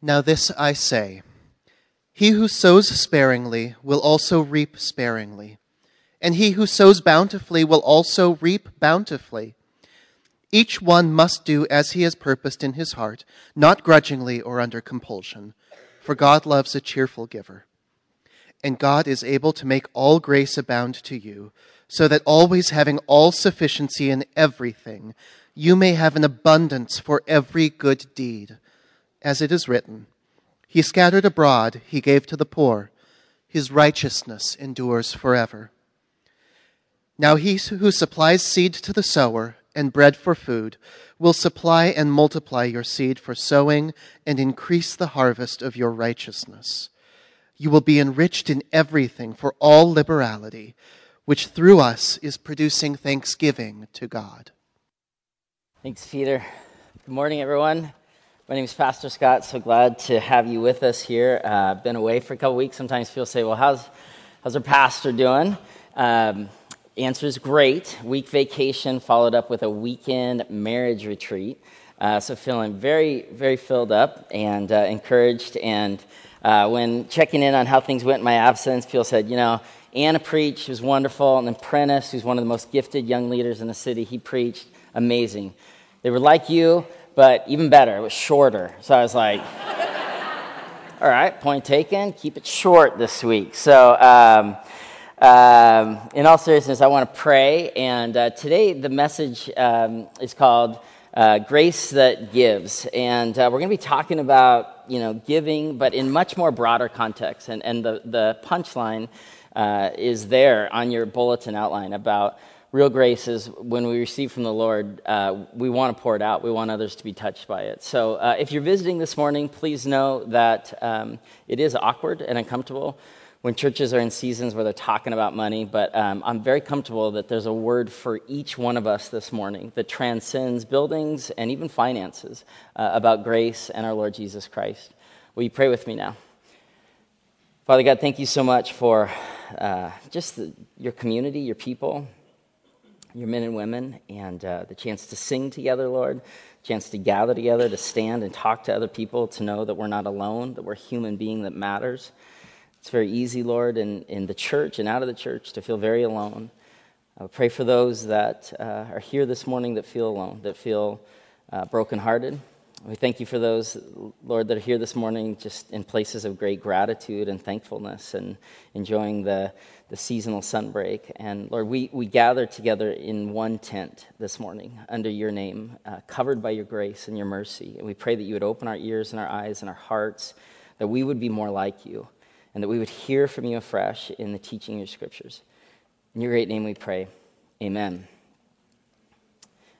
Now, this I say He who sows sparingly will also reap sparingly, and he who sows bountifully will also reap bountifully. Each one must do as he has purposed in his heart, not grudgingly or under compulsion, for God loves a cheerful giver. And God is able to make all grace abound to you, so that always having all sufficiency in everything, you may have an abundance for every good deed as it is written, He scattered abroad, He gave to the poor, His righteousness endures forever. Now he who supplies seed to the sower and bread for food will supply and multiply your seed for sowing and increase the harvest of your righteousness. You will be enriched in everything for all liberality, which through us is producing thanksgiving to God. Thanks, Peter. Good morning, everyone. My name is Pastor Scott. So glad to have you with us here. Uh, been away for a couple weeks. Sometimes people say, "Well, how's how's our pastor doing?" Um, answer is great. Week vacation followed up with a weekend marriage retreat. Uh, so feeling very, very filled up and uh, encouraged. And uh, when checking in on how things went in my absence, people said, "You know." Anna preached, she was wonderful, and then Prentice, who's one of the most gifted young leaders in the city, he preached amazing. They were like you, but even better, it was shorter. So I was like, all right, point taken, keep it short this week. So, um, um, in all seriousness, I want to pray. And uh, today, the message um, is called uh, Grace That Gives. And uh, we're going to be talking about, you know, giving, but in much more broader context. And, and the, the punchline uh, is there on your bulletin outline about real grace is when we receive from the Lord, uh, we want to pour it out. We want others to be touched by it. So uh, if you're visiting this morning, please know that um, it is awkward and uncomfortable when churches are in seasons where they're talking about money, but um, I'm very comfortable that there's a word for each one of us this morning that transcends buildings and even finances uh, about grace and our Lord Jesus Christ. Will you pray with me now? Father God, thank you so much for uh, just the, your community, your people, your men and women, and uh, the chance to sing together, Lord, chance to gather together, to stand and talk to other people, to know that we're not alone, that we're a human being that matters. It's very easy, Lord, in, in the church and out of the church to feel very alone. I pray for those that uh, are here this morning that feel alone, that feel uh, brokenhearted. We thank you for those, Lord, that are here this morning just in places of great gratitude and thankfulness and enjoying the, the seasonal sunbreak. And Lord, we, we gather together in one tent this morning under your name, uh, covered by your grace and your mercy. And we pray that you would open our ears and our eyes and our hearts, that we would be more like you, and that we would hear from you afresh in the teaching of your scriptures. In your great name we pray. Amen.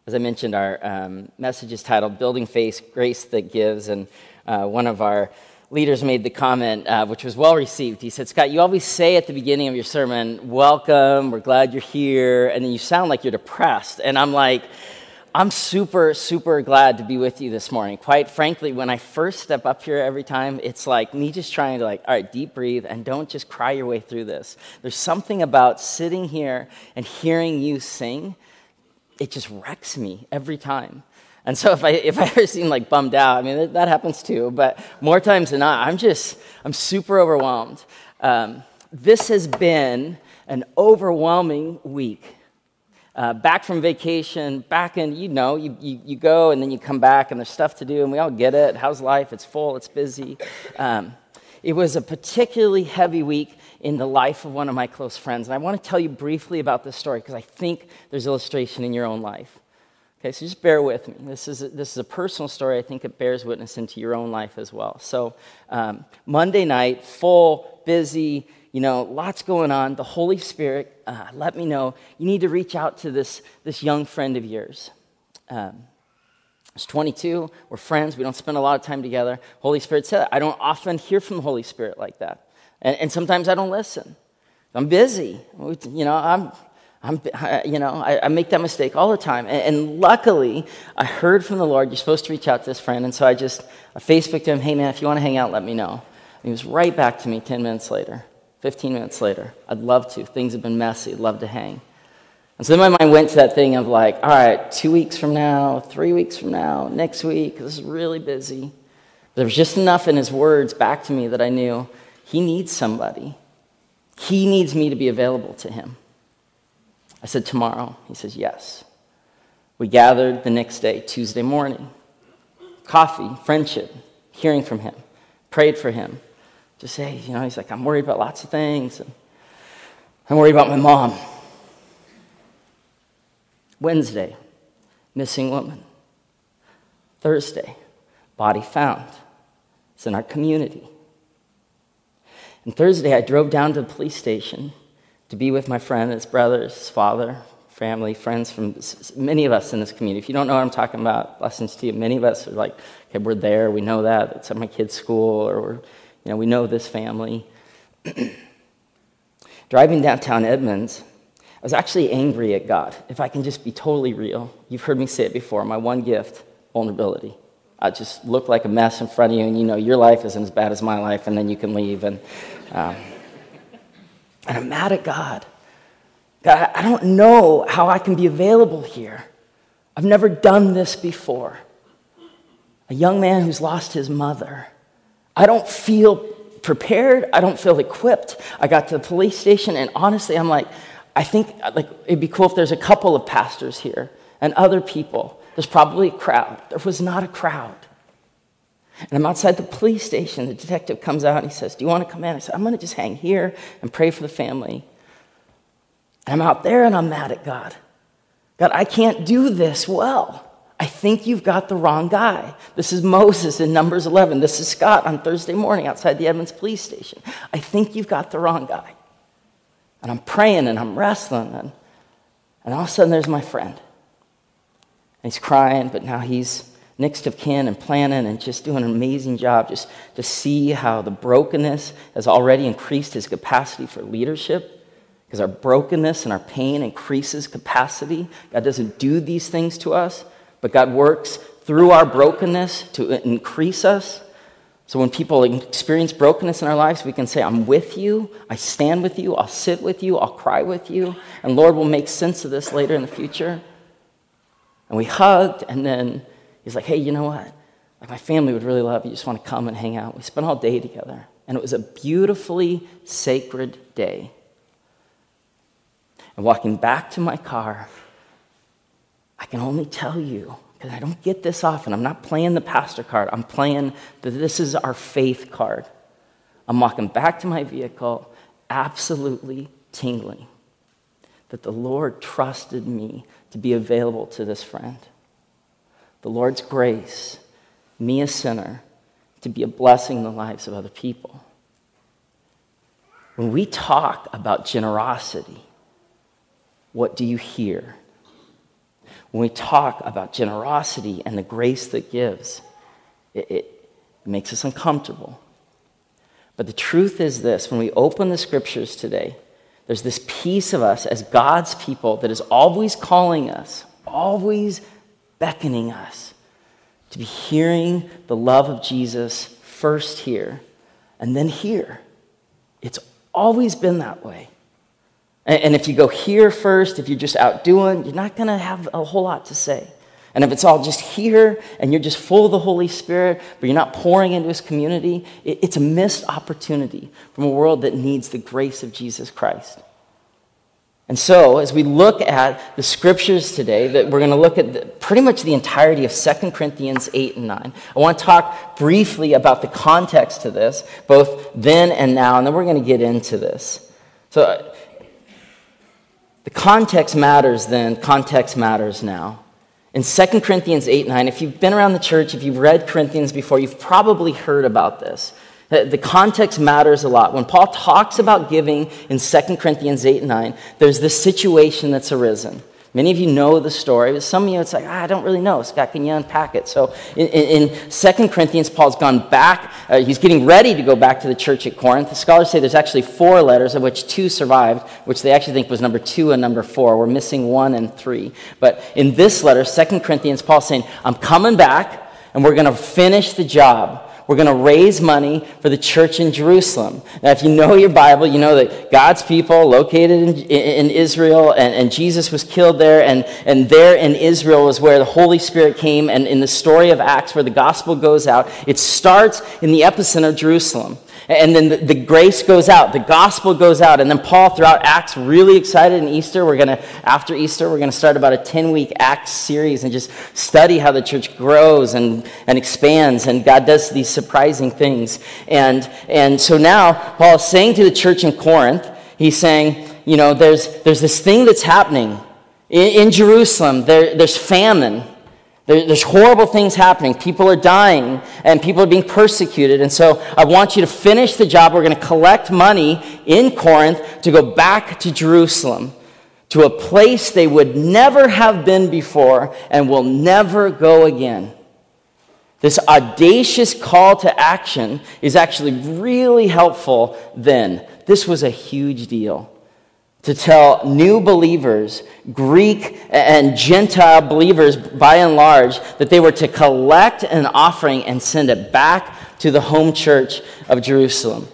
As I mentioned, our um, message is titled Building Faith Grace That Gives. And uh, one of our leaders made the comment, uh, which was well received. He said, Scott, you always say at the beginning of your sermon, Welcome, we're glad you're here. And then you sound like you're depressed. And I'm like, I'm super, super glad to be with you this morning. Quite frankly, when I first step up here every time, it's like me just trying to, like, all right, deep breathe and don't just cry your way through this. There's something about sitting here and hearing you sing it just wrecks me every time. And so if I, if I ever seem like bummed out, I mean, that, that happens too, but more times than not, I'm just, I'm super overwhelmed. Um, this has been an overwhelming week. Uh, back from vacation, back in, you know, you, you, you, go and then you come back and there's stuff to do and we all get it. How's life? It's full, it's busy. Um, it was a particularly heavy week in the life of one of my close friends. And I want to tell you briefly about this story because I think there's illustration in your own life. Okay, so just bear with me. This is a, this is a personal story. I think it bears witness into your own life as well. So, um, Monday night, full, busy, you know, lots going on. The Holy Spirit uh, let me know you need to reach out to this, this young friend of yours. Um, I was 22. We're friends. We don't spend a lot of time together. Holy Spirit said, I don't often hear from the Holy Spirit like that. And, and sometimes I don't listen. I'm busy. You know, I'm, I'm, you know, I, I, make that mistake all the time. And, and, luckily, I heard from the Lord, you're supposed to reach out to this friend. And so I just, I Facebooked him, hey man, if you want to hang out, let me know. And he was right back to me 10 minutes later, 15 minutes later. I'd love to. Things have been messy. I'd love to hang. And so then my mind went to that thing of like, all right, two weeks from now, three weeks from now, next week, this is really busy. There was just enough in his words back to me that I knew he needs somebody. He needs me to be available to him. I said, Tomorrow. He says, Yes. We gathered the next day, Tuesday morning. Coffee, friendship, hearing from him, prayed for him. Just say, you know, he's like, I'm worried about lots of things. I'm worried about my mom. Wednesday, missing woman. Thursday, body found. It's in our community. And Thursday, I drove down to the police station to be with my friend, his brother, his father, family, friends from many of us in this community. If you don't know what I'm talking about, blessings to you. Many of us are like, okay, we're there, we know that. It's at my kid's school, or you know, we know this family. Driving downtown Edmonds, I was actually angry at God. If I can just be totally real, you've heard me say it before. My one gift, vulnerability. I just look like a mess in front of you, and you know your life isn't as bad as my life, and then you can leave. And, um, and I'm mad at God. God, I don't know how I can be available here. I've never done this before. A young man who's lost his mother. I don't feel prepared. I don't feel equipped. I got to the police station, and honestly, I'm like, I think like it'd be cool if there's a couple of pastors here and other people. There's probably a crowd. There was not a crowd. And I'm outside the police station. The detective comes out and he says, Do you want to come in? I said, I'm going to just hang here and pray for the family. And I'm out there and I'm mad at God. God, I can't do this well. I think you've got the wrong guy. This is Moses in Numbers 11. This is Scott on Thursday morning outside the Edmonds police station. I think you've got the wrong guy. And I'm praying and I'm wrestling. And, and all of a sudden, there's my friend. And he's crying, but now he's next of kin and planning and just doing an amazing job just to see how the brokenness has already increased his capacity for leadership because our brokenness and our pain increases capacity. God doesn't do these things to us, but God works through our brokenness to increase us. So when people experience brokenness in our lives, we can say, I'm with you, I stand with you, I'll sit with you, I'll cry with you, and Lord will make sense of this later in the future. And we hugged, and then he's like, hey, you know what? Like my family would really love you, just want to come and hang out. We spent all day together, and it was a beautifully sacred day. And walking back to my car, I can only tell you, because I don't get this often. I'm not playing the pastor card, I'm playing that this is our faith card. I'm walking back to my vehicle, absolutely tingling that the Lord trusted me to be available to this friend. The Lord's grace, me a sinner, to be a blessing in the lives of other people. When we talk about generosity, what do you hear? When we talk about generosity and the grace that gives, it, it makes us uncomfortable. But the truth is this when we open the scriptures today, there's this piece of us as God's people that is always calling us, always beckoning us to be hearing the love of Jesus first here and then here. It's always been that way. And if you go here first, if you're just out doing, you're not going to have a whole lot to say. And if it's all just here and you're just full of the Holy Spirit, but you're not pouring into His community, it's a missed opportunity from a world that needs the grace of Jesus Christ. And so, as we look at the scriptures today, that we're going to look at the, pretty much the entirety of 2 Corinthians 8 and 9. I want to talk briefly about the context to this, both then and now, and then we're going to get into this. So, the context matters then, context matters now. In 2 Corinthians 8 and 9, if you've been around the church, if you've read Corinthians before, you've probably heard about this. The context matters a lot. When Paul talks about giving in 2 Corinthians 8 and 9, there's this situation that's arisen. Many of you know the story, but some of you, it's like, ah, I don't really know. Scott, can you unpack it? So in, in, in 2 Corinthians, Paul's gone back. Uh, he's getting ready to go back to the church at Corinth. The scholars say there's actually four letters, of which two survived, which they actually think was number two and number four. We're missing one and three. But in this letter, 2 Corinthians, Paul's saying, I'm coming back, and we're going to finish the job. We're going to raise money for the church in Jerusalem. Now, if you know your Bible, you know that God's people located in, in Israel and, and Jesus was killed there, and, and there in Israel was where the Holy Spirit came. And in the story of Acts, where the gospel goes out, it starts in the epicenter of Jerusalem. And then the, the, grace goes out, the gospel goes out. And then Paul, throughout Acts, really excited in Easter. We're going to, after Easter, we're going to start about a 10 week Acts series and just study how the church grows and, and expands. And God does these surprising things. And, and so now, Paul is saying to the church in Corinth, he's saying, you know, there's, there's this thing that's happening in, in Jerusalem, there, there's famine. There's horrible things happening. People are dying and people are being persecuted. And so I want you to finish the job. We're going to collect money in Corinth to go back to Jerusalem, to a place they would never have been before and will never go again. This audacious call to action is actually really helpful then. This was a huge deal to tell new believers, Greek and Gentile believers by and large, that they were to collect an offering and send it back to the home church of Jerusalem.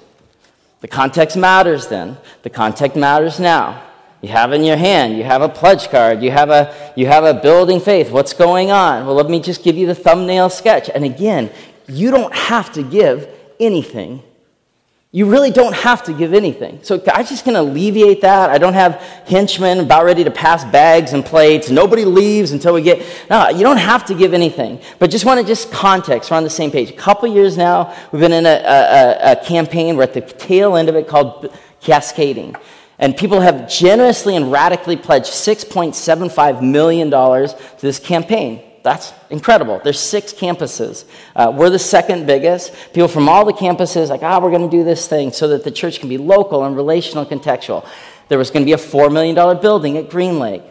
The context matters then. The context matters now. You have in your hand, you have a pledge card, you have a, you have a building faith. What's going on? Well, let me just give you the thumbnail sketch. And again, you don't have to give anything you really don't have to give anything. So I just can alleviate that. I don't have henchmen about ready to pass bags and plates. Nobody leaves until we get. No, you don't have to give anything. But just want to just context. We're on the same page. A couple years now, we've been in a, a, a campaign. We're at the tail end of it called Cascading. And people have generously and radically pledged $6.75 million to this campaign that's incredible. There's six campuses. Uh, we're the second biggest. People from all the campuses, like, ah, oh, we're going to do this thing so that the church can be local and relational, and contextual. There was going to be a $4 million building at Green Lake.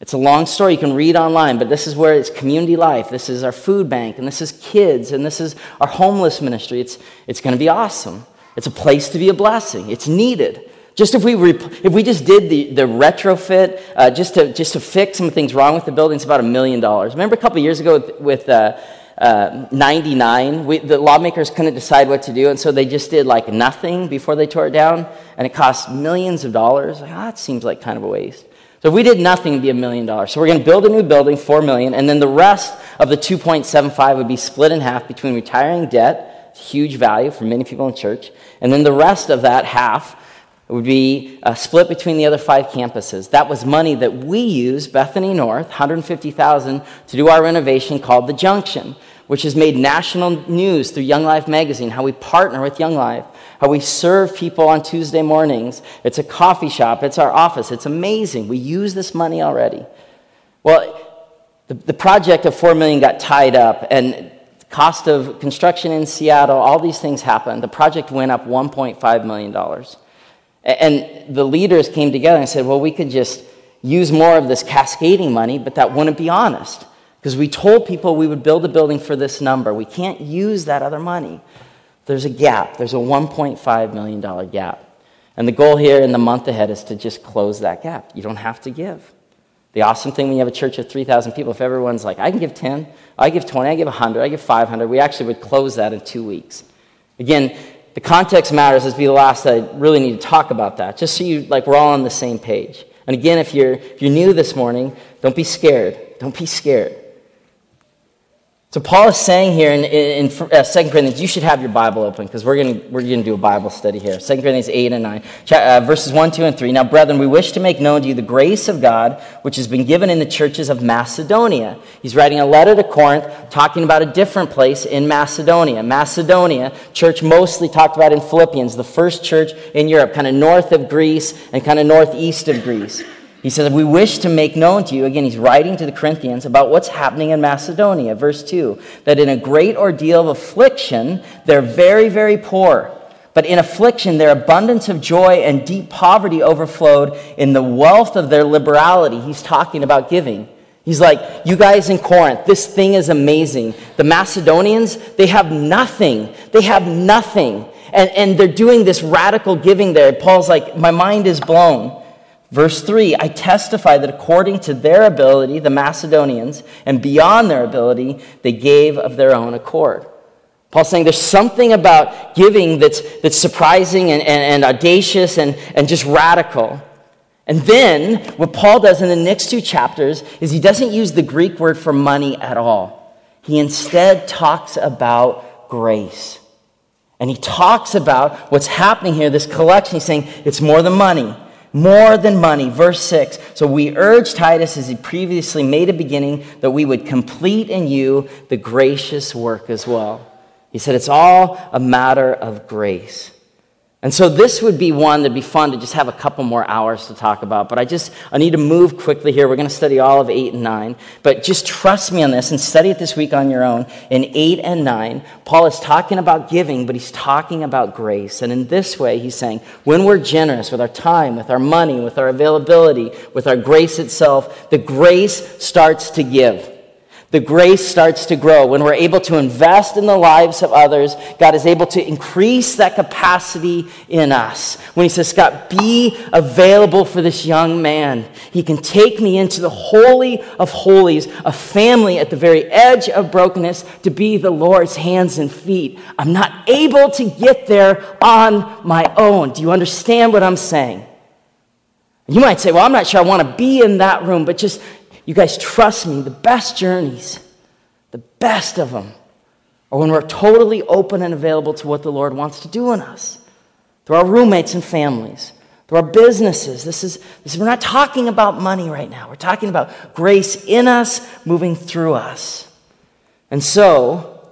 It's a long story you can read online, but this is where it's community life. This is our food bank, and this is kids, and this is our homeless ministry. It's, it's going to be awesome. It's a place to be a blessing. It's needed. Just if we, rep- if we just did the, the retrofit, uh, just, to, just to fix some things wrong with the building, it's about a million dollars. Remember a couple years ago with, with uh, uh, 99, we, the lawmakers couldn't decide what to do, and so they just did like nothing before they tore it down, and it cost millions of dollars. Like, oh, that seems like kind of a waste. So if we did nothing, it'd be a million dollars. So we're going to build a new building, four million, and then the rest of the 2.75 would be split in half between retiring debt, huge value for many people in church, and then the rest of that half it would be split between the other five campuses. That was money that we used, Bethany North, 150,000, to do our renovation called The Junction, which has made national news through Young Life magazine, how we partner with Young Life, how we serve people on Tuesday mornings. It's a coffee shop, it's our office. It's amazing. We use this money already. Well, the, the project of 4 million got tied up and cost of construction in Seattle, all these things happened. The project went up $1.5 million. And the leaders came together and said, well, we could just use more of this cascading money, but that wouldn't be honest. Because we told people we would build a building for this number. We can't use that other money. There's a gap. There's a $1.5 million gap. And the goal here in the month ahead is to just close that gap. You don't have to give. The awesome thing when you have a church of 3,000 people, if everyone's like, I can give 10, I give 20, I give 100, I give 500, we actually would close that in two weeks. Again, the context matters as be the last I really need to talk about that, just so you like we're all on the same page. And again, if you're if you're new this morning, don't be scared. Don't be scared. So Paul is saying here in, in, in uh, 2 Corinthians, you should have your Bible open because we're going we're gonna do a Bible study here. 2 Corinthians 8 and 9, uh, verses 1, 2, and 3. Now, brethren, we wish to make known to you the grace of God which has been given in the churches of Macedonia. He's writing a letter to Corinth talking about a different place in Macedonia. Macedonia, church mostly talked about in Philippians, the first church in Europe, kind of north of Greece and kind of northeast of Greece. He says, We wish to make known to you, again, he's writing to the Corinthians about what's happening in Macedonia. Verse 2 that in a great ordeal of affliction, they're very, very poor. But in affliction, their abundance of joy and deep poverty overflowed in the wealth of their liberality. He's talking about giving. He's like, You guys in Corinth, this thing is amazing. The Macedonians, they have nothing. They have nothing. And, and they're doing this radical giving there. Paul's like, My mind is blown. Verse 3 I testify that according to their ability, the Macedonians, and beyond their ability, they gave of their own accord. Paul's saying there's something about giving that's, that's surprising and, and, and audacious and, and just radical. And then what Paul does in the next two chapters is he doesn't use the Greek word for money at all. He instead talks about grace. And he talks about what's happening here, this collection. He's saying it's more than money. More than money. Verse 6. So we urge Titus, as he previously made a beginning, that we would complete in you the gracious work as well. He said it's all a matter of grace. And so this would be one that'd be fun to just have a couple more hours to talk about. But I just, I need to move quickly here. We're going to study all of 8 and 9. But just trust me on this and study it this week on your own. In 8 and 9, Paul is talking about giving, but he's talking about grace. And in this way, he's saying, when we're generous with our time, with our money, with our availability, with our grace itself, the grace starts to give the grace starts to grow. When we're able to invest in the lives of others, God is able to increase that capacity in us. When He says, Scott, be available for this young man, He can take me into the Holy of Holies, a family at the very edge of brokenness, to be the Lord's hands and feet. I'm not able to get there on my own. Do you understand what I'm saying? You might say, Well, I'm not sure I want to be in that room, but just you guys trust me, the best journeys, the best of them, are when we're totally open and available to what the Lord wants to do in us through our roommates and families, through our businesses. This is, this is, we're not talking about money right now. We're talking about grace in us, moving through us. And so,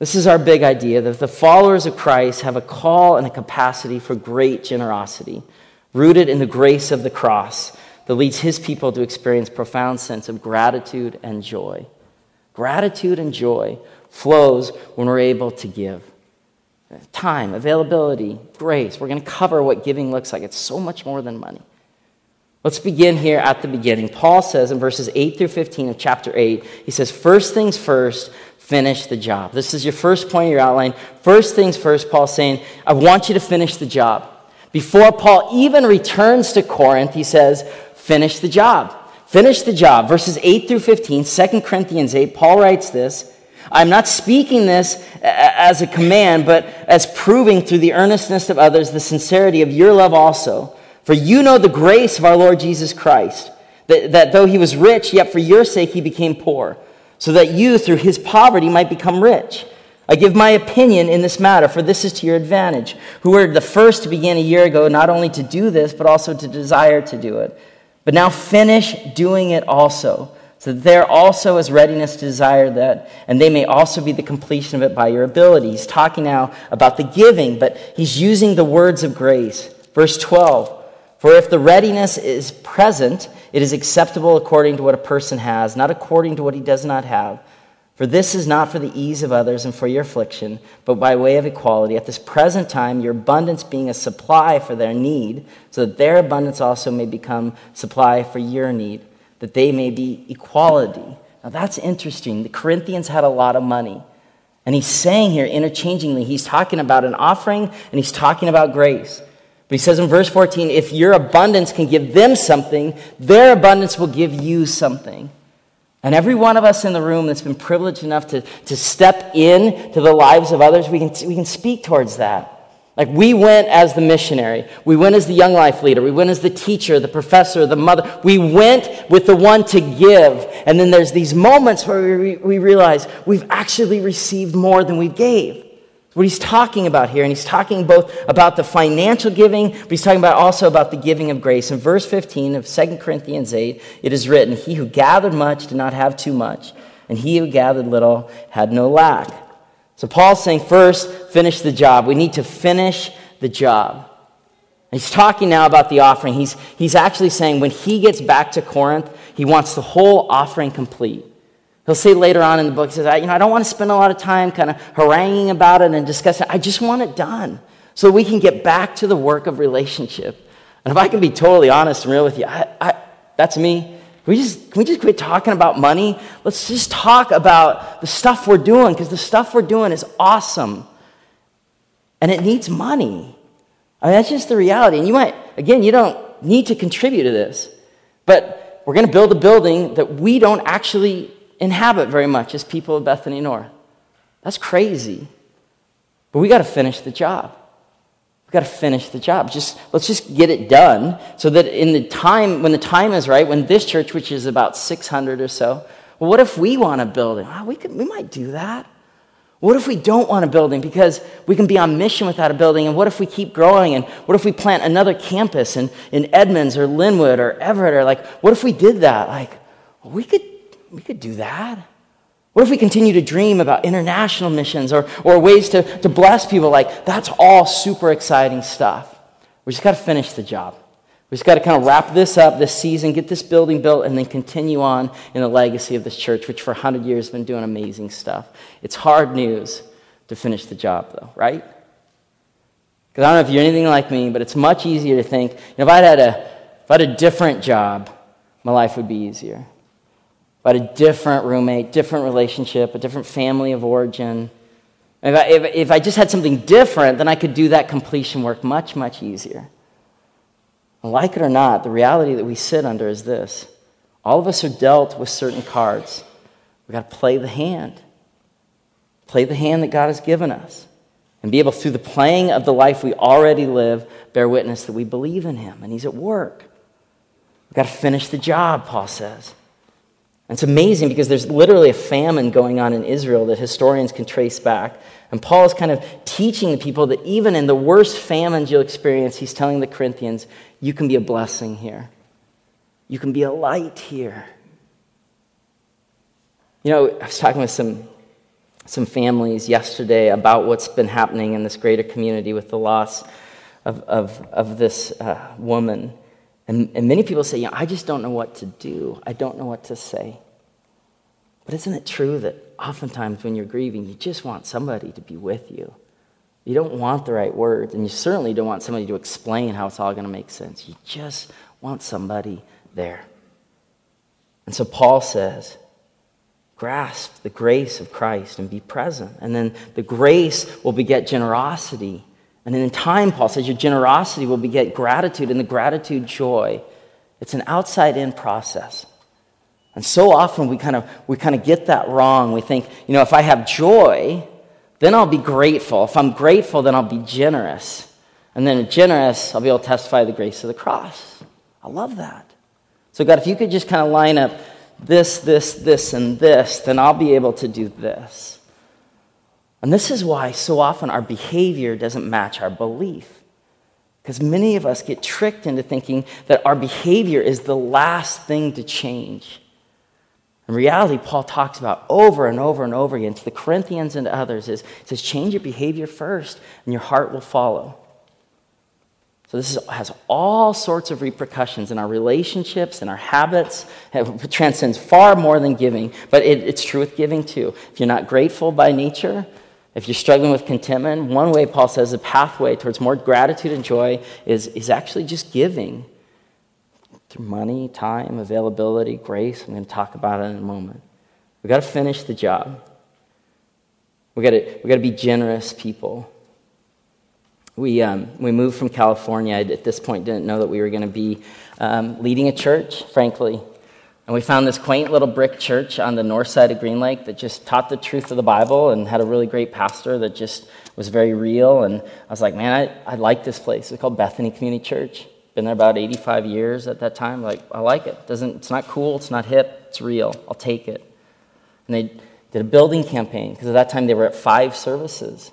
this is our big idea that the followers of Christ have a call and a capacity for great generosity, rooted in the grace of the cross that leads his people to experience profound sense of gratitude and joy. Gratitude and joy flows when we're able to give. Time, availability, grace. We're going to cover what giving looks like. It's so much more than money. Let's begin here at the beginning. Paul says in verses 8 through 15 of chapter 8, he says, First things first, finish the job. This is your first point of your outline. First things first, Paul's saying, I want you to finish the job. Before Paul even returns to Corinth, he says, finish the job. Finish the job. Verses 8 through 15, 2 Corinthians 8, Paul writes this I'm not speaking this as a command, but as proving through the earnestness of others the sincerity of your love also. For you know the grace of our Lord Jesus Christ, that, that though he was rich, yet for your sake he became poor, so that you through his poverty might become rich. I give my opinion in this matter, for this is to your advantage, who were the first to begin a year ago, not only to do this, but also to desire to do it. But now finish doing it also, so that there also is readiness to desire that, and they may also be the completion of it by your ability. He's talking now about the giving, but he's using the words of grace. Verse 12 For if the readiness is present, it is acceptable according to what a person has, not according to what he does not have. For this is not for the ease of others and for your affliction, but by way of equality. At this present time, your abundance being a supply for their need, so that their abundance also may become supply for your need, that they may be equality. Now that's interesting. The Corinthians had a lot of money. And he's saying here interchangingly, he's talking about an offering and he's talking about grace. But he says in verse 14, if your abundance can give them something, their abundance will give you something. And every one of us in the room that's been privileged enough to, to step in to the lives of others, we can, we can speak towards that. Like we went as the missionary, we went as the young life leader, we went as the teacher, the professor, the mother. We went with the one to give. And then there's these moments where we, we realize we've actually received more than we gave what he's talking about here. And he's talking both about the financial giving, but he's talking about also about the giving of grace. In verse 15 of 2 Corinthians 8, it is written, He who gathered much did not have too much, and he who gathered little had no lack. So Paul's saying, first, finish the job. We need to finish the job. he's talking now about the offering. He's, he's actually saying when he gets back to Corinth, he wants the whole offering complete. He'll say later on in the book, he says, I, you know, I don't want to spend a lot of time kind of haranguing about it and discussing it. I just want it done so we can get back to the work of relationship. And if I can be totally honest and real with you, I, I, that's me. We, just, can we just quit talking about money? Let's just talk about the stuff we're doing because the stuff we're doing is awesome. And it needs money. I mean, that's just the reality. And you might, again, you don't need to contribute to this. But we're going to build a building that we don't actually inhabit very much as people of Bethany North. That's crazy. But we got to finish the job. We got to finish the job. Just let's just get it done so that in the time when the time is right, when this church, which is about 600 or so, well, what if we want a building? Oh, we could, we might do that. What if we don't want a building because we can be on mission without a building? And what if we keep growing? And what if we plant another campus in, in Edmonds or Lynnwood or Everett? Or like, what if we did that? Like, we could, we could do that. What if we continue to dream about international missions or, or ways to, to bless people? Like, that's all super exciting stuff. We just got to finish the job. We just got to kind of wrap this up this season, get this building built, and then continue on in the legacy of this church, which for 100 years has been doing amazing stuff. It's hard news to finish the job, though, right? Because I don't know if you're anything like me, but it's much easier to think, you know, if I had a, if I had a different job, my life would be easier. Had a different roommate, different relationship, a different family of origin, if I, if, if I just had something different, then I could do that completion work much, much easier. Like it or not, the reality that we sit under is this all of us are dealt with certain cards. We've got to play the hand, play the hand that God has given us, and be able, through the playing of the life we already live, bear witness that we believe in Him and He's at work. We've got to finish the job, Paul says. It's amazing because there's literally a famine going on in Israel that historians can trace back. And Paul is kind of teaching the people that even in the worst famines you'll experience, he's telling the Corinthians, you can be a blessing here. You can be a light here. You know, I was talking with some, some families yesterday about what's been happening in this greater community with the loss of, of, of this uh, woman. And, and many people say, you know, I just don't know what to do. I don't know what to say. But isn't it true that oftentimes when you're grieving, you just want somebody to be with you? You don't want the right words, and you certainly don't want somebody to explain how it's all going to make sense. You just want somebody there. And so Paul says, grasp the grace of Christ and be present. And then the grace will beget generosity. And then in time, Paul says, your generosity will beget gratitude, and the gratitude, joy. It's an outside in process. And so often we kind of we kind of get that wrong. We think, you know, if I have joy, then I'll be grateful. If I'm grateful, then I'll be generous. And then generous, I'll be able to testify the grace of the cross. I love that. So, God, if you could just kind of line up this, this, this, and this, then I'll be able to do this. And this is why so often our behavior doesn't match our belief. Because many of us get tricked into thinking that our behavior is the last thing to change. In reality, Paul talks about over and over and over again to the Corinthians and to others is says, change your behavior first, and your heart will follow. So this is, has all sorts of repercussions in our relationships and our habits. It transcends far more than giving, but it, it's true with giving too. If you're not grateful by nature, if you're struggling with contentment, one way Paul says the pathway towards more gratitude and joy is, is actually just giving through money, time, availability, grace. I'm going to talk about it in a moment. We've got to finish the job. We've got to, we got to be generous people. We, um, we moved from California. I, at this point, didn't know that we were going to be um, leading a church, frankly. And we found this quaint little brick church on the north side of Green Lake that just taught the truth of the Bible and had a really great pastor that just was very real. And I was like, man, I, I like this place. It's called Bethany Community Church. Been there about 85 years at that time. Like, I like it. Doesn't, it's not cool, it's not hip, it's real. I'll take it. And they did a building campaign because at that time they were at five services.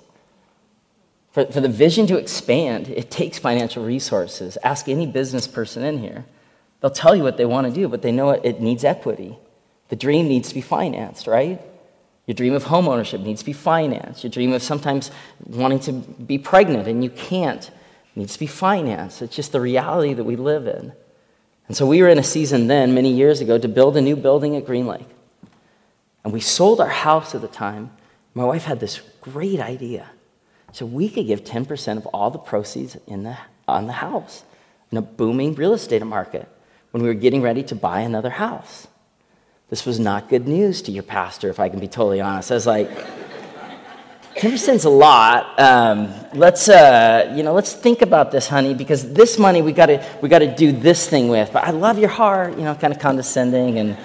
For, for the vision to expand, it takes financial resources. Ask any business person in here. They'll tell you what they want to do, but they know it, needs equity. The dream needs to be financed, right? Your dream of home ownership needs to be financed. Your dream of sometimes wanting to be pregnant and you can't needs to be financed. It's just the reality that we live in. And so we were in a season then, many years ago, to build a new building at Green Lake. And we sold our house at the time. My wife had this great idea. So we could give 10% of all the proceeds in the, on the house in a booming real estate market when we were getting ready to buy another house. This was not good news to your pastor, if I can be totally honest. I was like, 10% a lot. Um, let's, uh, you know, let's think about this, honey, because this money we got to we got to do this thing with. But I love your heart, you know, kind of condescending, and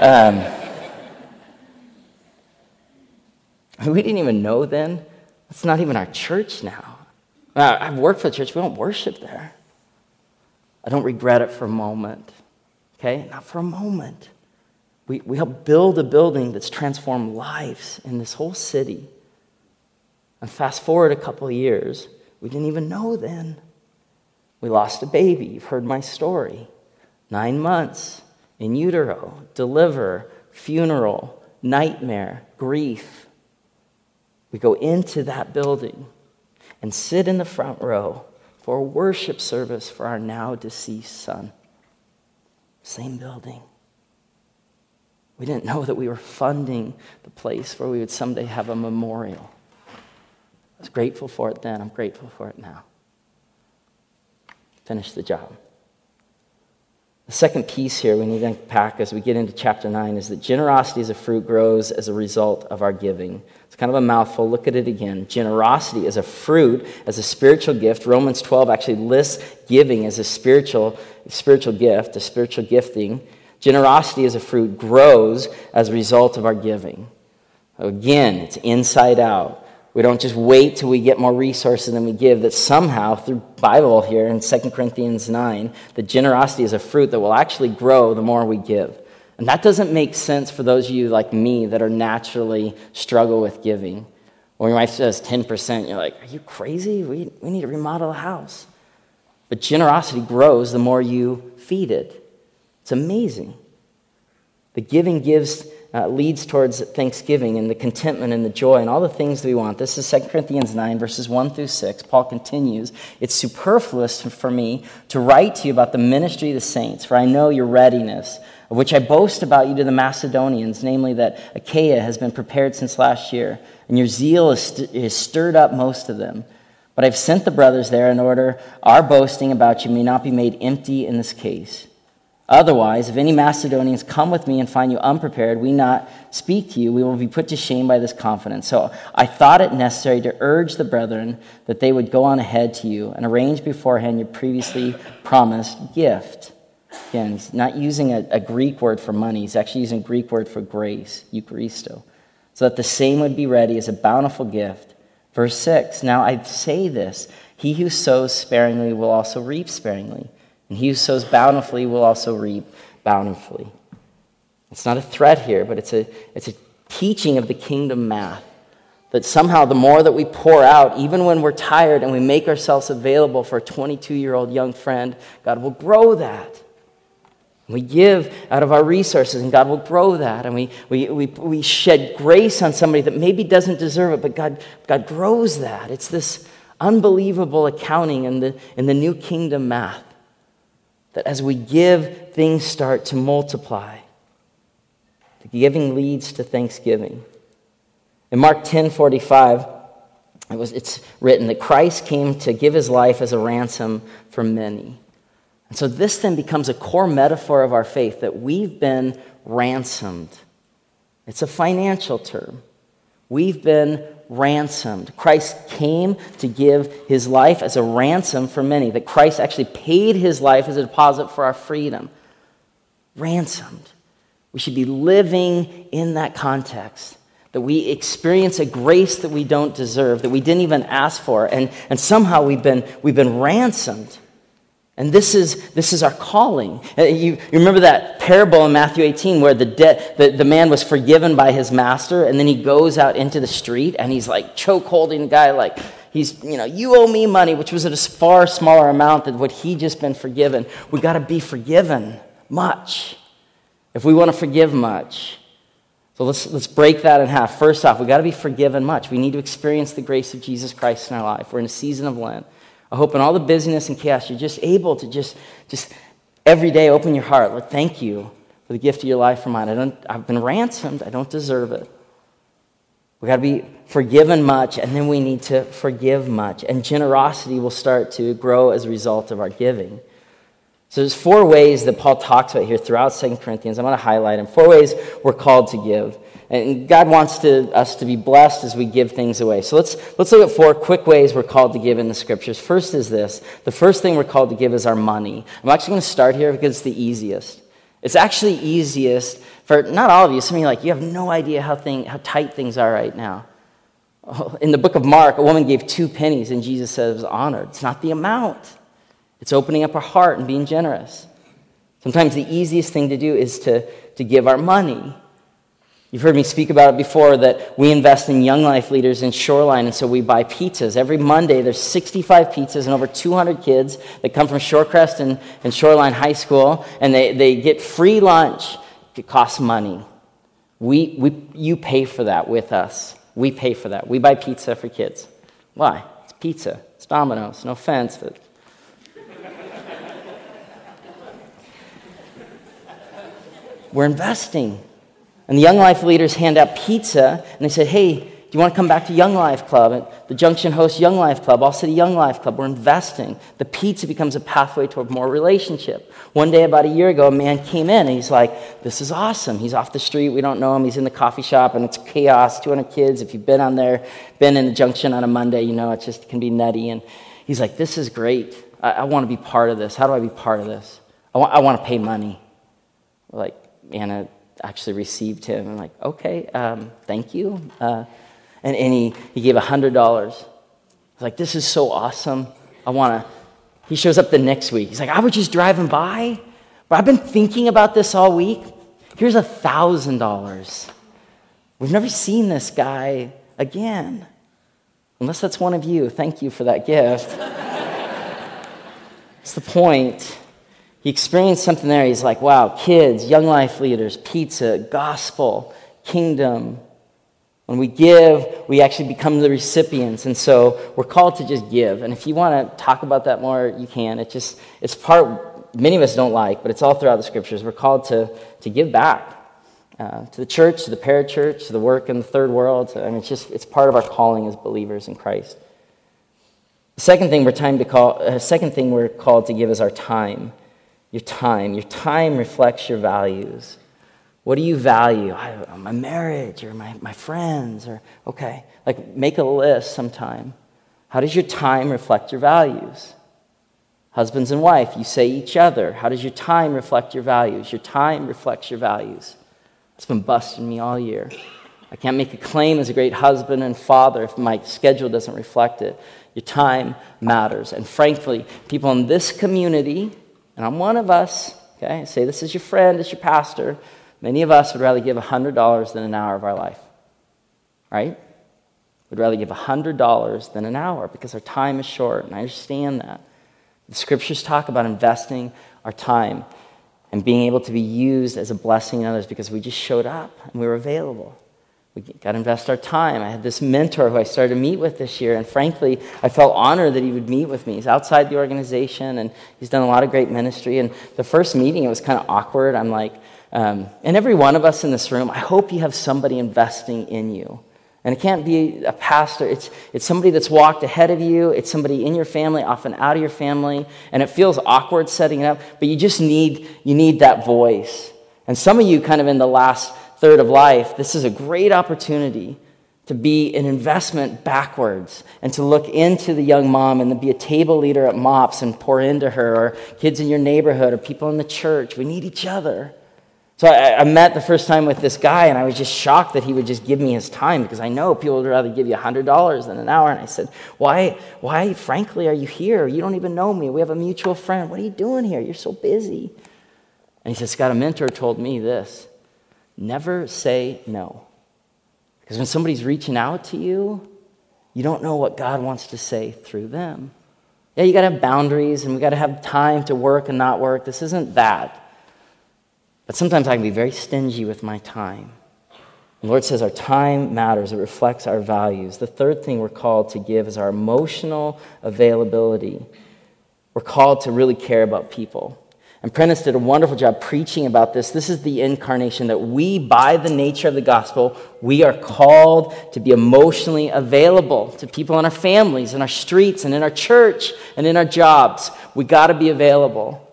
um, We didn't even know then. It's not even our church now. I've worked for the church, we don't worship there. I don't regret it for a moment. Okay? Not for a moment. We, we helped build a building that's transformed lives in this whole city. And fast forward a couple of years, we didn't even know then. We lost a baby. You've heard my story. Nine months in utero, deliver, funeral, nightmare, grief. We go into that building and sit in the front row for a worship service for our now deceased son. Same building. We didn't know that we were funding the place where we would someday have a memorial. I was grateful for it then. I'm grateful for it now. Finish the job. The second piece here we need to unpack as we get into chapter 9 is that generosity as a fruit grows as a result of our giving. It's kind of a mouthful. Look at it again. Generosity as a fruit, as a spiritual gift. Romans 12 actually lists giving as a spiritual, spiritual gift, a spiritual gifting. Generosity as a fruit grows as a result of our giving. Again, it's inside out. We don't just wait till we get more resources than we give, that somehow, through Bible here in 2 Corinthians 9, the generosity is a fruit that will actually grow the more we give. And that doesn't make sense for those of you like me that are naturally struggle with giving. When your wife says 10%, you're like, are you crazy? We, we need to remodel a house. But generosity grows the more you feed it. It's amazing. The giving gives uh, leads towards thanksgiving and the contentment and the joy and all the things that we want. This is 2 Corinthians 9, verses 1 through 6. Paul continues It's superfluous for me to write to you about the ministry of the saints, for I know your readiness, of which I boast about you to the Macedonians, namely that Achaia has been prepared since last year, and your zeal has, st- has stirred up most of them. But I've sent the brothers there in order our boasting about you may not be made empty in this case. Otherwise, if any Macedonians come with me and find you unprepared, we not speak to you, we will be put to shame by this confidence. So I thought it necessary to urge the brethren that they would go on ahead to you and arrange beforehand your previously promised gift. Again, he's not using a, a Greek word for money, he's actually using a Greek word for grace, Eucharisto, so that the same would be ready as a bountiful gift. Verse 6 Now I say this he who sows sparingly will also reap sparingly. And he who sows bountifully will also reap bountifully. It's not a threat here, but it's a, it's a teaching of the kingdom math. That somehow the more that we pour out, even when we're tired and we make ourselves available for a 22 year old young friend, God will grow that. We give out of our resources, and God will grow that. And we, we, we, we shed grace on somebody that maybe doesn't deserve it, but God, God grows that. It's this unbelievable accounting in the, in the new kingdom math. That as we give, things start to multiply. The giving leads to thanksgiving. In Mark 10 45, it was, it's written that Christ came to give his life as a ransom for many. And so this then becomes a core metaphor of our faith that we've been ransomed. It's a financial term. We've been ransomed. Christ came to give his life as a ransom for many, that Christ actually paid his life as a deposit for our freedom. Ransomed. We should be living in that context. That we experience a grace that we don't deserve, that we didn't even ask for, and, and somehow we've been, we've been ransomed. And this is, this is our calling. Uh, you, remember that parable in Matthew 18 where the, de- the, the man was forgiven by his master, and then he goes out into the street and he's like choke holding the guy, like, he's, you know, you owe me money, which was at a far smaller amount than what he just been forgiven. We got to be forgiven much if we want to forgive much. So let's, let's break that in half. First off, we got to be forgiven much. We need to experience the grace of Jesus Christ in our life. We're in a season of Lent. I hope in all the busyness and chaos, you're just able to just, just every day open your heart. Lord, thank you for the gift of your life for mine. I don't, I've been ransomed. I don't deserve it. We got to be forgiven much, and then we need to forgive much. And generosity will start to grow as a result of our giving. So there's four ways that Paul talks about here throughout Second Corinthians. I'm going to highlight them. Four ways we're called to give. And God wants to, us to be blessed as we give things away. So let's, let's look at four quick ways we're called to give in the scriptures. First is this the first thing we're called to give is our money. I'm actually going to start here because it's the easiest. It's actually easiest for not all of you. Some of you like, you have no idea how, thing, how tight things are right now. In the book of Mark, a woman gave two pennies, and Jesus says, honored. It's not the amount, it's opening up our heart and being generous. Sometimes the easiest thing to do is to, to give our money. You've heard me speak about it before that we invest in young life leaders in Shoreline, and so we buy pizzas. Every Monday, there's 65 pizzas and over 200 kids that come from Shorecrest and, and Shoreline High School, and they, they get free lunch. It costs money. We, we, you pay for that with us. We pay for that. We buy pizza for kids. Why? It's pizza. It's Domino's. No offense, but we're investing. And the Young Life leaders hand out pizza, and they said, Hey, do you want to come back to Young Life Club? The Junction hosts Young Life Club, All City Young Life Club. We're investing. The pizza becomes a pathway toward more relationship. One day, about a year ago, a man came in and he's like, This is awesome. He's off the street. We don't know him. He's in the coffee shop and it's chaos 200 kids. If you've been on there, been in the Junction on a Monday, you know it just can be nutty. And he's like, This is great. I, I want to be part of this. How do I be part of this? I want, I want to pay money. Like, Anna actually received him. I'm like, okay, um, thank you. Uh, and, and he, he gave $100. I was like, this is so awesome. I want to. He shows up the next week. He's like, I was just driving by, but I've been thinking about this all week. Here's a $1,000. We've never seen this guy again. Unless that's one of you. Thank you for that gift. It's the point. He experienced something there. He's like, wow, kids, young life leaders, pizza, gospel, kingdom. When we give, we actually become the recipients. And so we're called to just give. And if you want to talk about that more, you can. It just, it's part, many of us don't like, but it's all throughout the scriptures. We're called to, to give back uh, to the church, to the parachurch, to the work in the third world. I mean, it's just, it's part of our calling as believers in Christ. The second thing we're, time to call, uh, second thing we're called to give is our time your time. Your time reflects your values. What do you value? I, my marriage or my, my friends or, okay, like make a list sometime. How does your time reflect your values? Husbands and wife, you say each other. How does your time reflect your values? Your time reflects your values. It's been busting me all year. I can't make a claim as a great husband and father if my schedule doesn't reflect it. Your time matters. And frankly, people in this community and I'm one of us, okay? Say this is your friend, it's your pastor. Many of us would rather give $100 than an hour of our life, right? We'd rather give $100 than an hour because our time is short, and I understand that. The scriptures talk about investing our time and being able to be used as a blessing in others because we just showed up and we were available. We got to invest our time. I had this mentor who I started to meet with this year, and frankly, I felt honored that he would meet with me. He's outside the organization, and he's done a lot of great ministry. And the first meeting, it was kind of awkward. I'm like, um, and every one of us in this room, I hope you have somebody investing in you. And it can't be a pastor, it's, it's somebody that's walked ahead of you, it's somebody in your family, often out of your family, and it feels awkward setting it up, but you just need, you need that voice. And some of you, kind of in the last third of life, this is a great opportunity to be an investment backwards and to look into the young mom and to be a table leader at MOPS and pour into her, or kids in your neighborhood, or people in the church. We need each other. So I, I, met the first time with this guy, and I was just shocked that he would just give me his time because I know people would rather give you $100 than an hour. And I said, why, why, frankly, are you here? You don't even know me. We have a mutual friend. What are you doing here? You're so busy. And he said, Scott, a mentor told me this never say no. Because when somebody's reaching out to you, you don't know what God wants to say through them. Yeah, you got to have boundaries and we got to have time to work and not work. This isn't that. But sometimes I can be very stingy with my time. The Lord says our time matters, it reflects our values. The third thing we're called to give is our emotional availability. We're called to really care about people. And Prentice did a wonderful job preaching about this. This is the incarnation that we, by the nature of the gospel, we are called to be emotionally available to people in our families, in our streets, and in our church, and in our jobs. We got to be available.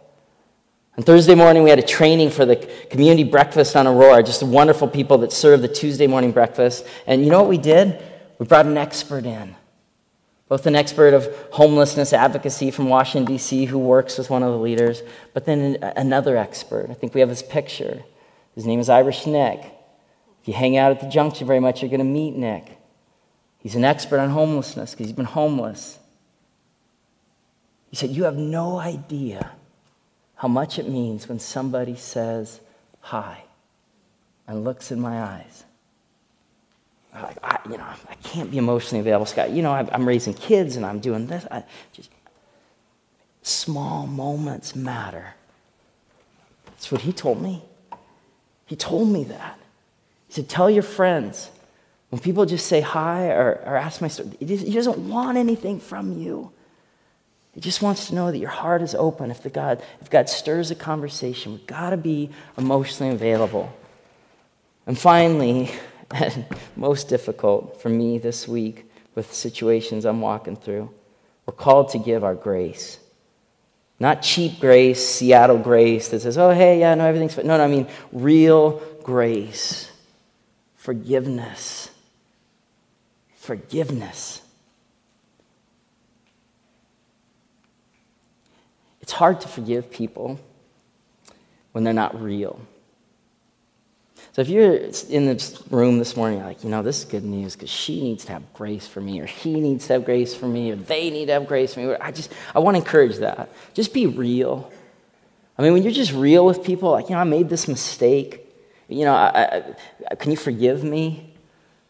On Thursday morning, we had a training for the community breakfast on Aurora, just wonderful people that serve the Tuesday morning breakfast. And you know what we did? We brought an expert in both an expert of homelessness advocacy from Washington, D.C., who works with one of the leaders, but then another expert. I think we have his picture. His name is Irish Nick. If you hang out at the junction very much, you're going to meet Nick. He's an expert on homelessness because he's been homeless. He said, You have no idea how much it means when somebody says hi and looks in my eyes. I, I, you know, I can't be emotionally available, Scott. You know, I'm raising kids and I'm doing this. I, just small moments matter. That's what he told me. He told me that. He said, Tell your friends. When people just say hi or, or ask my story, he doesn't want anything from you. He just wants to know that your heart is open. If, the God, if God stirs a conversation, we've got to be emotionally available. And finally, and most difficult for me this week with situations I'm walking through, we're called to give our grace. Not cheap grace, Seattle grace that says, oh, hey, yeah, no, everything's fine. No, no, I mean real grace, forgiveness. Forgiveness. It's hard to forgive people when they're not real. So if you're in this room this morning, like, you know, this is good news because she needs to have grace for me, or he needs to have grace for me, or they need to have grace for me. I just, I want to encourage that. Just be real. I mean, when you're just real with people, like, you know, I made this mistake. You know, I, I, can you forgive me?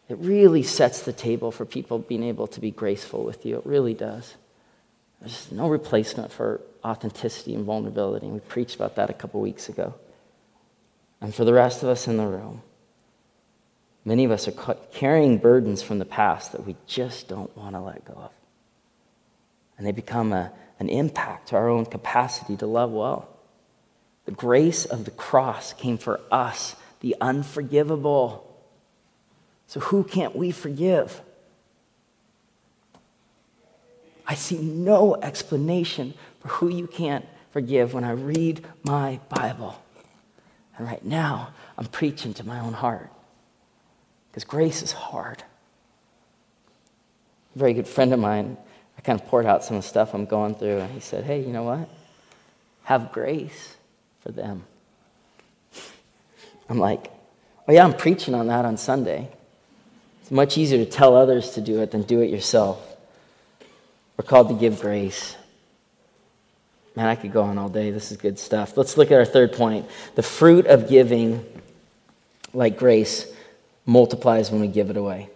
It really sets the table for people being able to be graceful with you. It really does. There's no replacement for authenticity and vulnerability. We preached about that a couple weeks ago. And for the rest of us in the room, many of us are carrying burdens from the past that we just don't want to let go of. And they become a, an impact to our own capacity to love well. The grace of the cross came for us, the unforgivable. So, who can't we forgive? I see no explanation for who you can't forgive when I read my Bible. And right now, I'm preaching to my own heart because grace is hard. A very good friend of mine, I kind of poured out some of the stuff I'm going through, and he said, Hey, you know what? Have grace for them. I'm like, Oh, yeah, I'm preaching on that on Sunday. It's much easier to tell others to do it than do it yourself. We're called to give grace. Man, I could go on all day. This is good stuff. Let's look at our third point. The fruit of giving, like grace, multiplies when we give it away.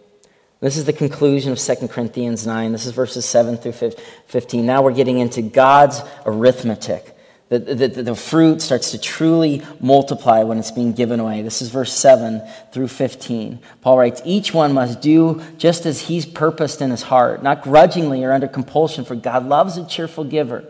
This is the conclusion of 2 Corinthians 9. This is verses 7 through 15. Now we're getting into God's arithmetic. The, the, the, fruit starts to truly multiply when it's being given away. This is verse 7 through 15. Paul writes, Each one must do just as he's purposed in his heart, not grudgingly or under compulsion, for God loves a cheerful giver.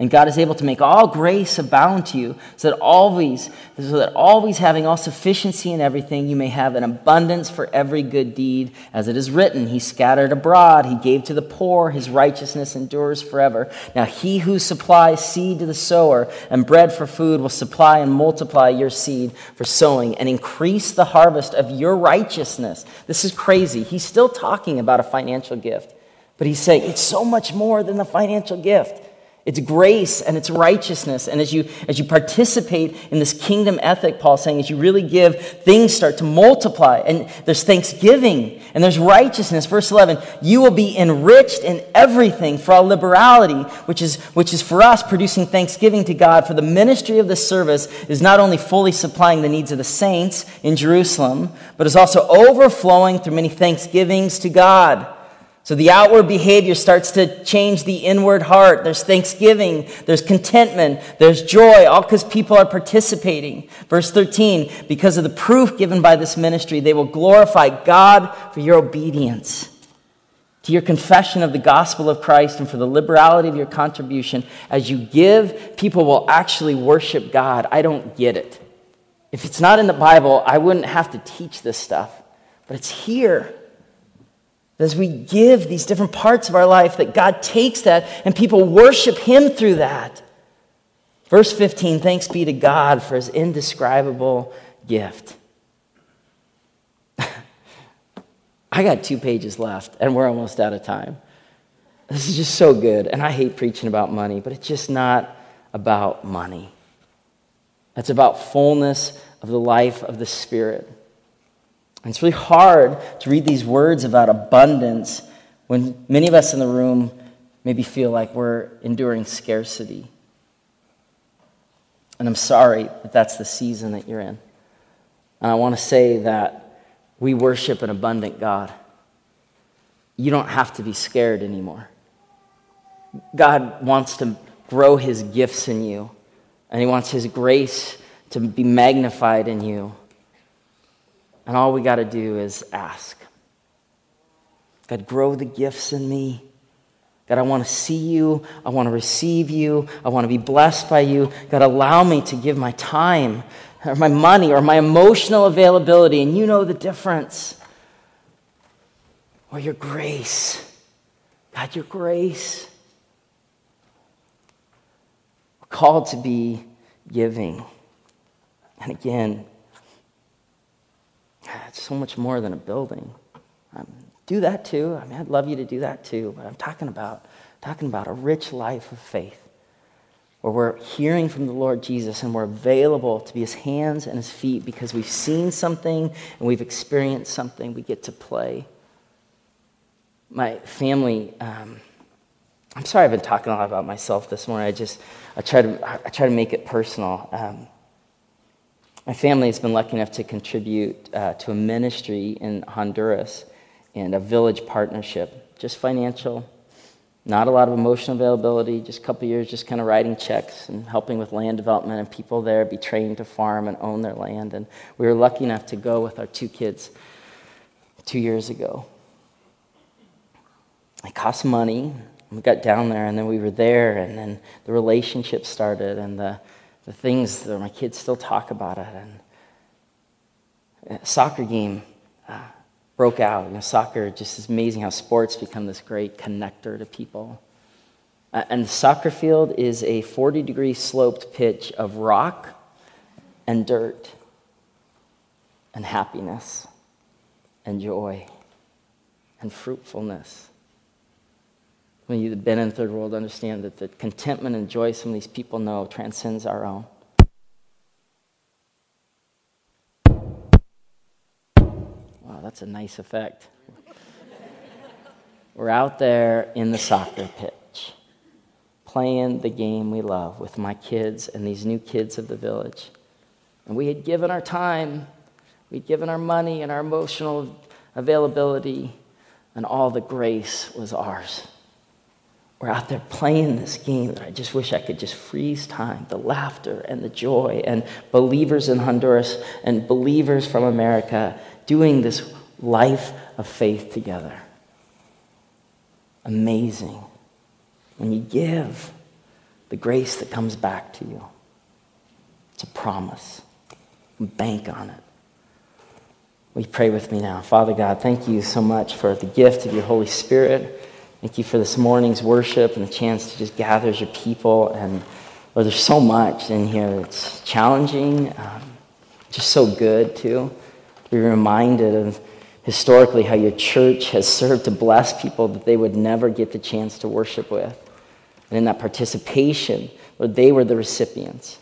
And God is able to make all grace abound to you, so that always, so that always having all sufficiency in everything, you may have an abundance for every good deed. As it is written, He scattered abroad, He gave to the poor, His righteousness endures forever. Now He who supplies seed to the sower and bread for food will supply and multiply your seed for sowing and increase the harvest of your righteousness. This is crazy. He's still talking about a financial gift, but he's saying it's so much more than the financial gift. It's grace and it's righteousness. And as you, as you participate in this kingdom ethic, Paul's saying, as you really give, things start to multiply. And there's thanksgiving and there's righteousness. Verse 11, you will be enriched in everything for all liberality, which is, which is for us producing thanksgiving to God. For the ministry of this service is not only fully supplying the needs of the saints in Jerusalem, but is also overflowing through many thanksgivings to God. So the outward behavior starts to change the inward heart. There's thanksgiving, there's contentment, there's joy, all because people are participating. Verse 13, because of the proof given by this ministry, they will glorify God for your obedience to your confession of the gospel of Christ and for the liberality of your contribution. As you give, people will actually worship God. I don't get it. If it's not in the Bible, I wouldn't have to teach this stuff, but it's here as we give these different parts of our life, that God takes that and people worship Him through that. Verse 15 Thanks be to God for His indescribable gift. I got two pages left, and we're almost out of time. This is just so good. And I hate preaching about money, but it's just not about money. It's about fullness of the life of the Spirit. And it's really hard to read these words about abundance when many of us in the room maybe feel like we're enduring scarcity. And I'm sorry that that's the season that you're in. And I want to say that we worship an abundant God. You don't have to be scared anymore. God wants to grow his gifts in you, and he wants his grace to be magnified in you. And all we got to do is ask God, grow the gifts in me. God, I want to see you. I want to receive you. I want to be blessed by you. God, allow me to give my time or my money or my emotional availability, and you know the difference. Or your grace. God, your grace. We're called to be giving. And again, it's so much more than a building. Um, do that too. I mean, I'd love you to do that too. But I'm talking about talking about a rich life of faith, where we're hearing from the Lord Jesus and we're available to be His hands and His feet because we've seen something and we've experienced something. We get to play. My family. Um, I'm sorry I've been talking a lot about myself this morning. I just I try to I try to make it personal. Um, my family has been lucky enough to contribute uh, to a ministry in Honduras and a village partnership, just financial, not a lot of emotional availability, just a couple years just kind of writing checks and helping with land development and people there be trained to farm and own their land. And we were lucky enough to go with our two kids two years ago. It cost money. We got down there and then we were there and then the relationship started and the the things that my kids still talk about it. And a soccer game uh, broke out. You know, soccer just is amazing how sports become this great connector to people. Uh, and the soccer field is a 40 degree sloped pitch of rock and dirt and happiness and joy and fruitfulness when you've been in the third world, understand that the contentment and joy some of these people know transcends our own. Wow, that's a nice effect. We're out there in the soccer pitch, playing the game we love with my kids and these new kids of the village. And we had given our time, we'd given our money and our emotional availability, and all the grace was ours. We're out there playing this game that I just wish I could just freeze time the laughter and the joy, and believers in Honduras and believers from America doing this life of faith together. Amazing. When you give, the grace that comes back to you. It's a promise. Bank on it. We pray with me now. Father God, thank you so much for the gift of your Holy Spirit. Thank you for this morning's worship and the chance to just gather as your people. And Lord, there's so much in here that's challenging, um, just so good, too. To be reminded of historically how your church has served to bless people that they would never get the chance to worship with. And in that participation, Lord, they were the recipients.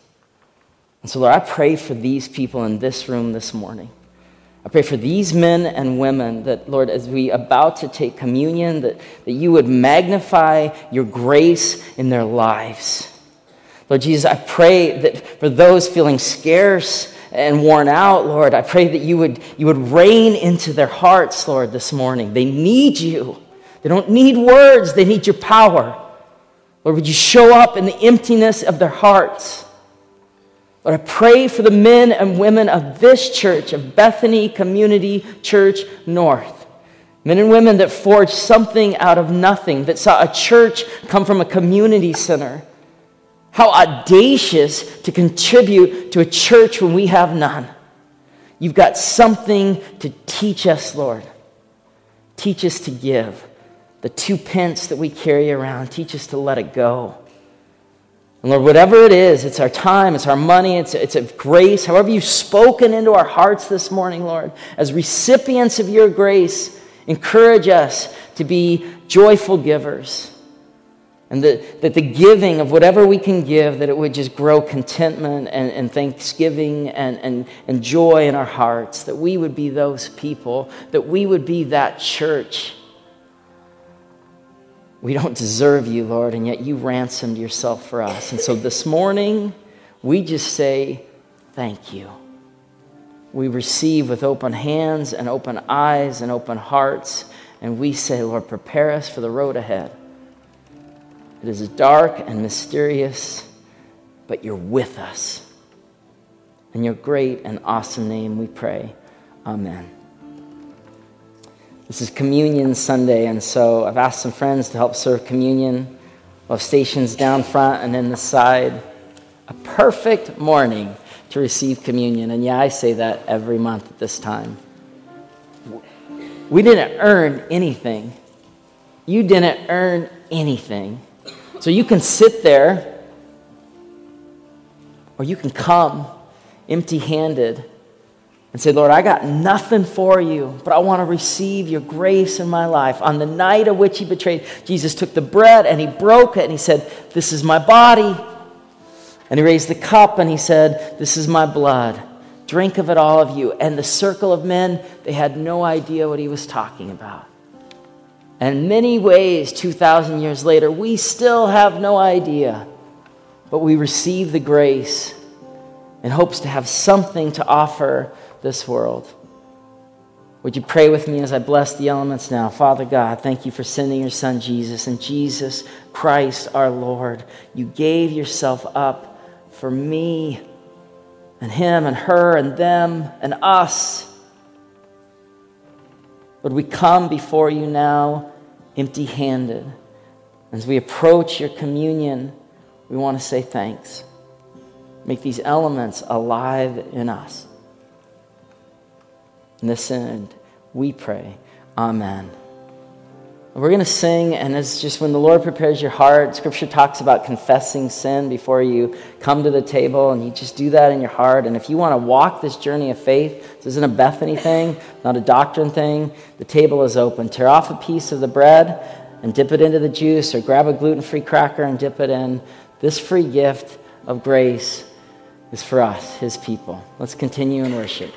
And so, Lord, I pray for these people in this room this morning. I pray for these men and women that, Lord, as we about to take communion, that, that you would magnify your grace in their lives. Lord Jesus, I pray that for those feeling scarce and worn out, Lord, I pray that you would, you would reign into their hearts, Lord, this morning. They need you. They don't need words, they need your power. Lord, would you show up in the emptiness of their hearts? Lord, I pray for the men and women of this church, of Bethany Community Church North. Men and women that forged something out of nothing, that saw a church come from a community center. How audacious to contribute to a church when we have none. You've got something to teach us, Lord. Teach us to give. The two pence that we carry around, teach us to let it go. And Lord, whatever it is, it's our time, it's our money, it's, it's a grace, however you've spoken into our hearts this morning, Lord, as recipients of your grace, encourage us to be joyful givers. And that, that the giving of whatever we can give, that it would just grow contentment and, and thanksgiving and, and, and joy in our hearts, that we would be those people, that we would be that church. We don't deserve you, Lord, and yet you ransomed yourself for us. And so this morning, we just say, Thank you. We receive with open hands and open eyes and open hearts, and we say, Lord, prepare us for the road ahead. It is dark and mysterious, but you're with us. In your great and awesome name we pray. Amen. This is Communion Sunday, and so I've asked some friends to help serve communion. We'll have stations down front and in the side. A perfect morning to receive communion. And yeah, I say that every month at this time. We didn't earn anything. You didn't earn anything. So you can sit there, or you can come empty handed and say, Lord, I got nothing for you, but I want to receive your grace in my life. On the night of which he betrayed, Jesus took the bread and he broke it and he said, This is my body. And he raised the cup and he said, This is my blood. Drink of it, all of you. And the circle of men, they had no idea what he was talking about. And many ways, 2,000 years later, we still have no idea. But we receive the grace in hopes to have something to offer this world. Would you pray with me as I bless the elements now? Father God, thank you for sending your Son Jesus and Jesus Christ our Lord. You gave yourself up for me and him and her and them and us. Would we come before you now empty handed? As we approach your communion, we want to say thanks. Make these elements alive in us. In this end, we pray. Amen. We're going to sing, and it's just when the Lord prepares your heart. Scripture talks about confessing sin before you come to the table, and you just do that in your heart. And if you want to walk this journey of faith, this isn't a Bethany thing, not a doctrine thing, the table is open. Tear off a piece of the bread and dip it into the juice, or grab a gluten free cracker and dip it in. This free gift of grace is for us, His people. Let's continue in worship.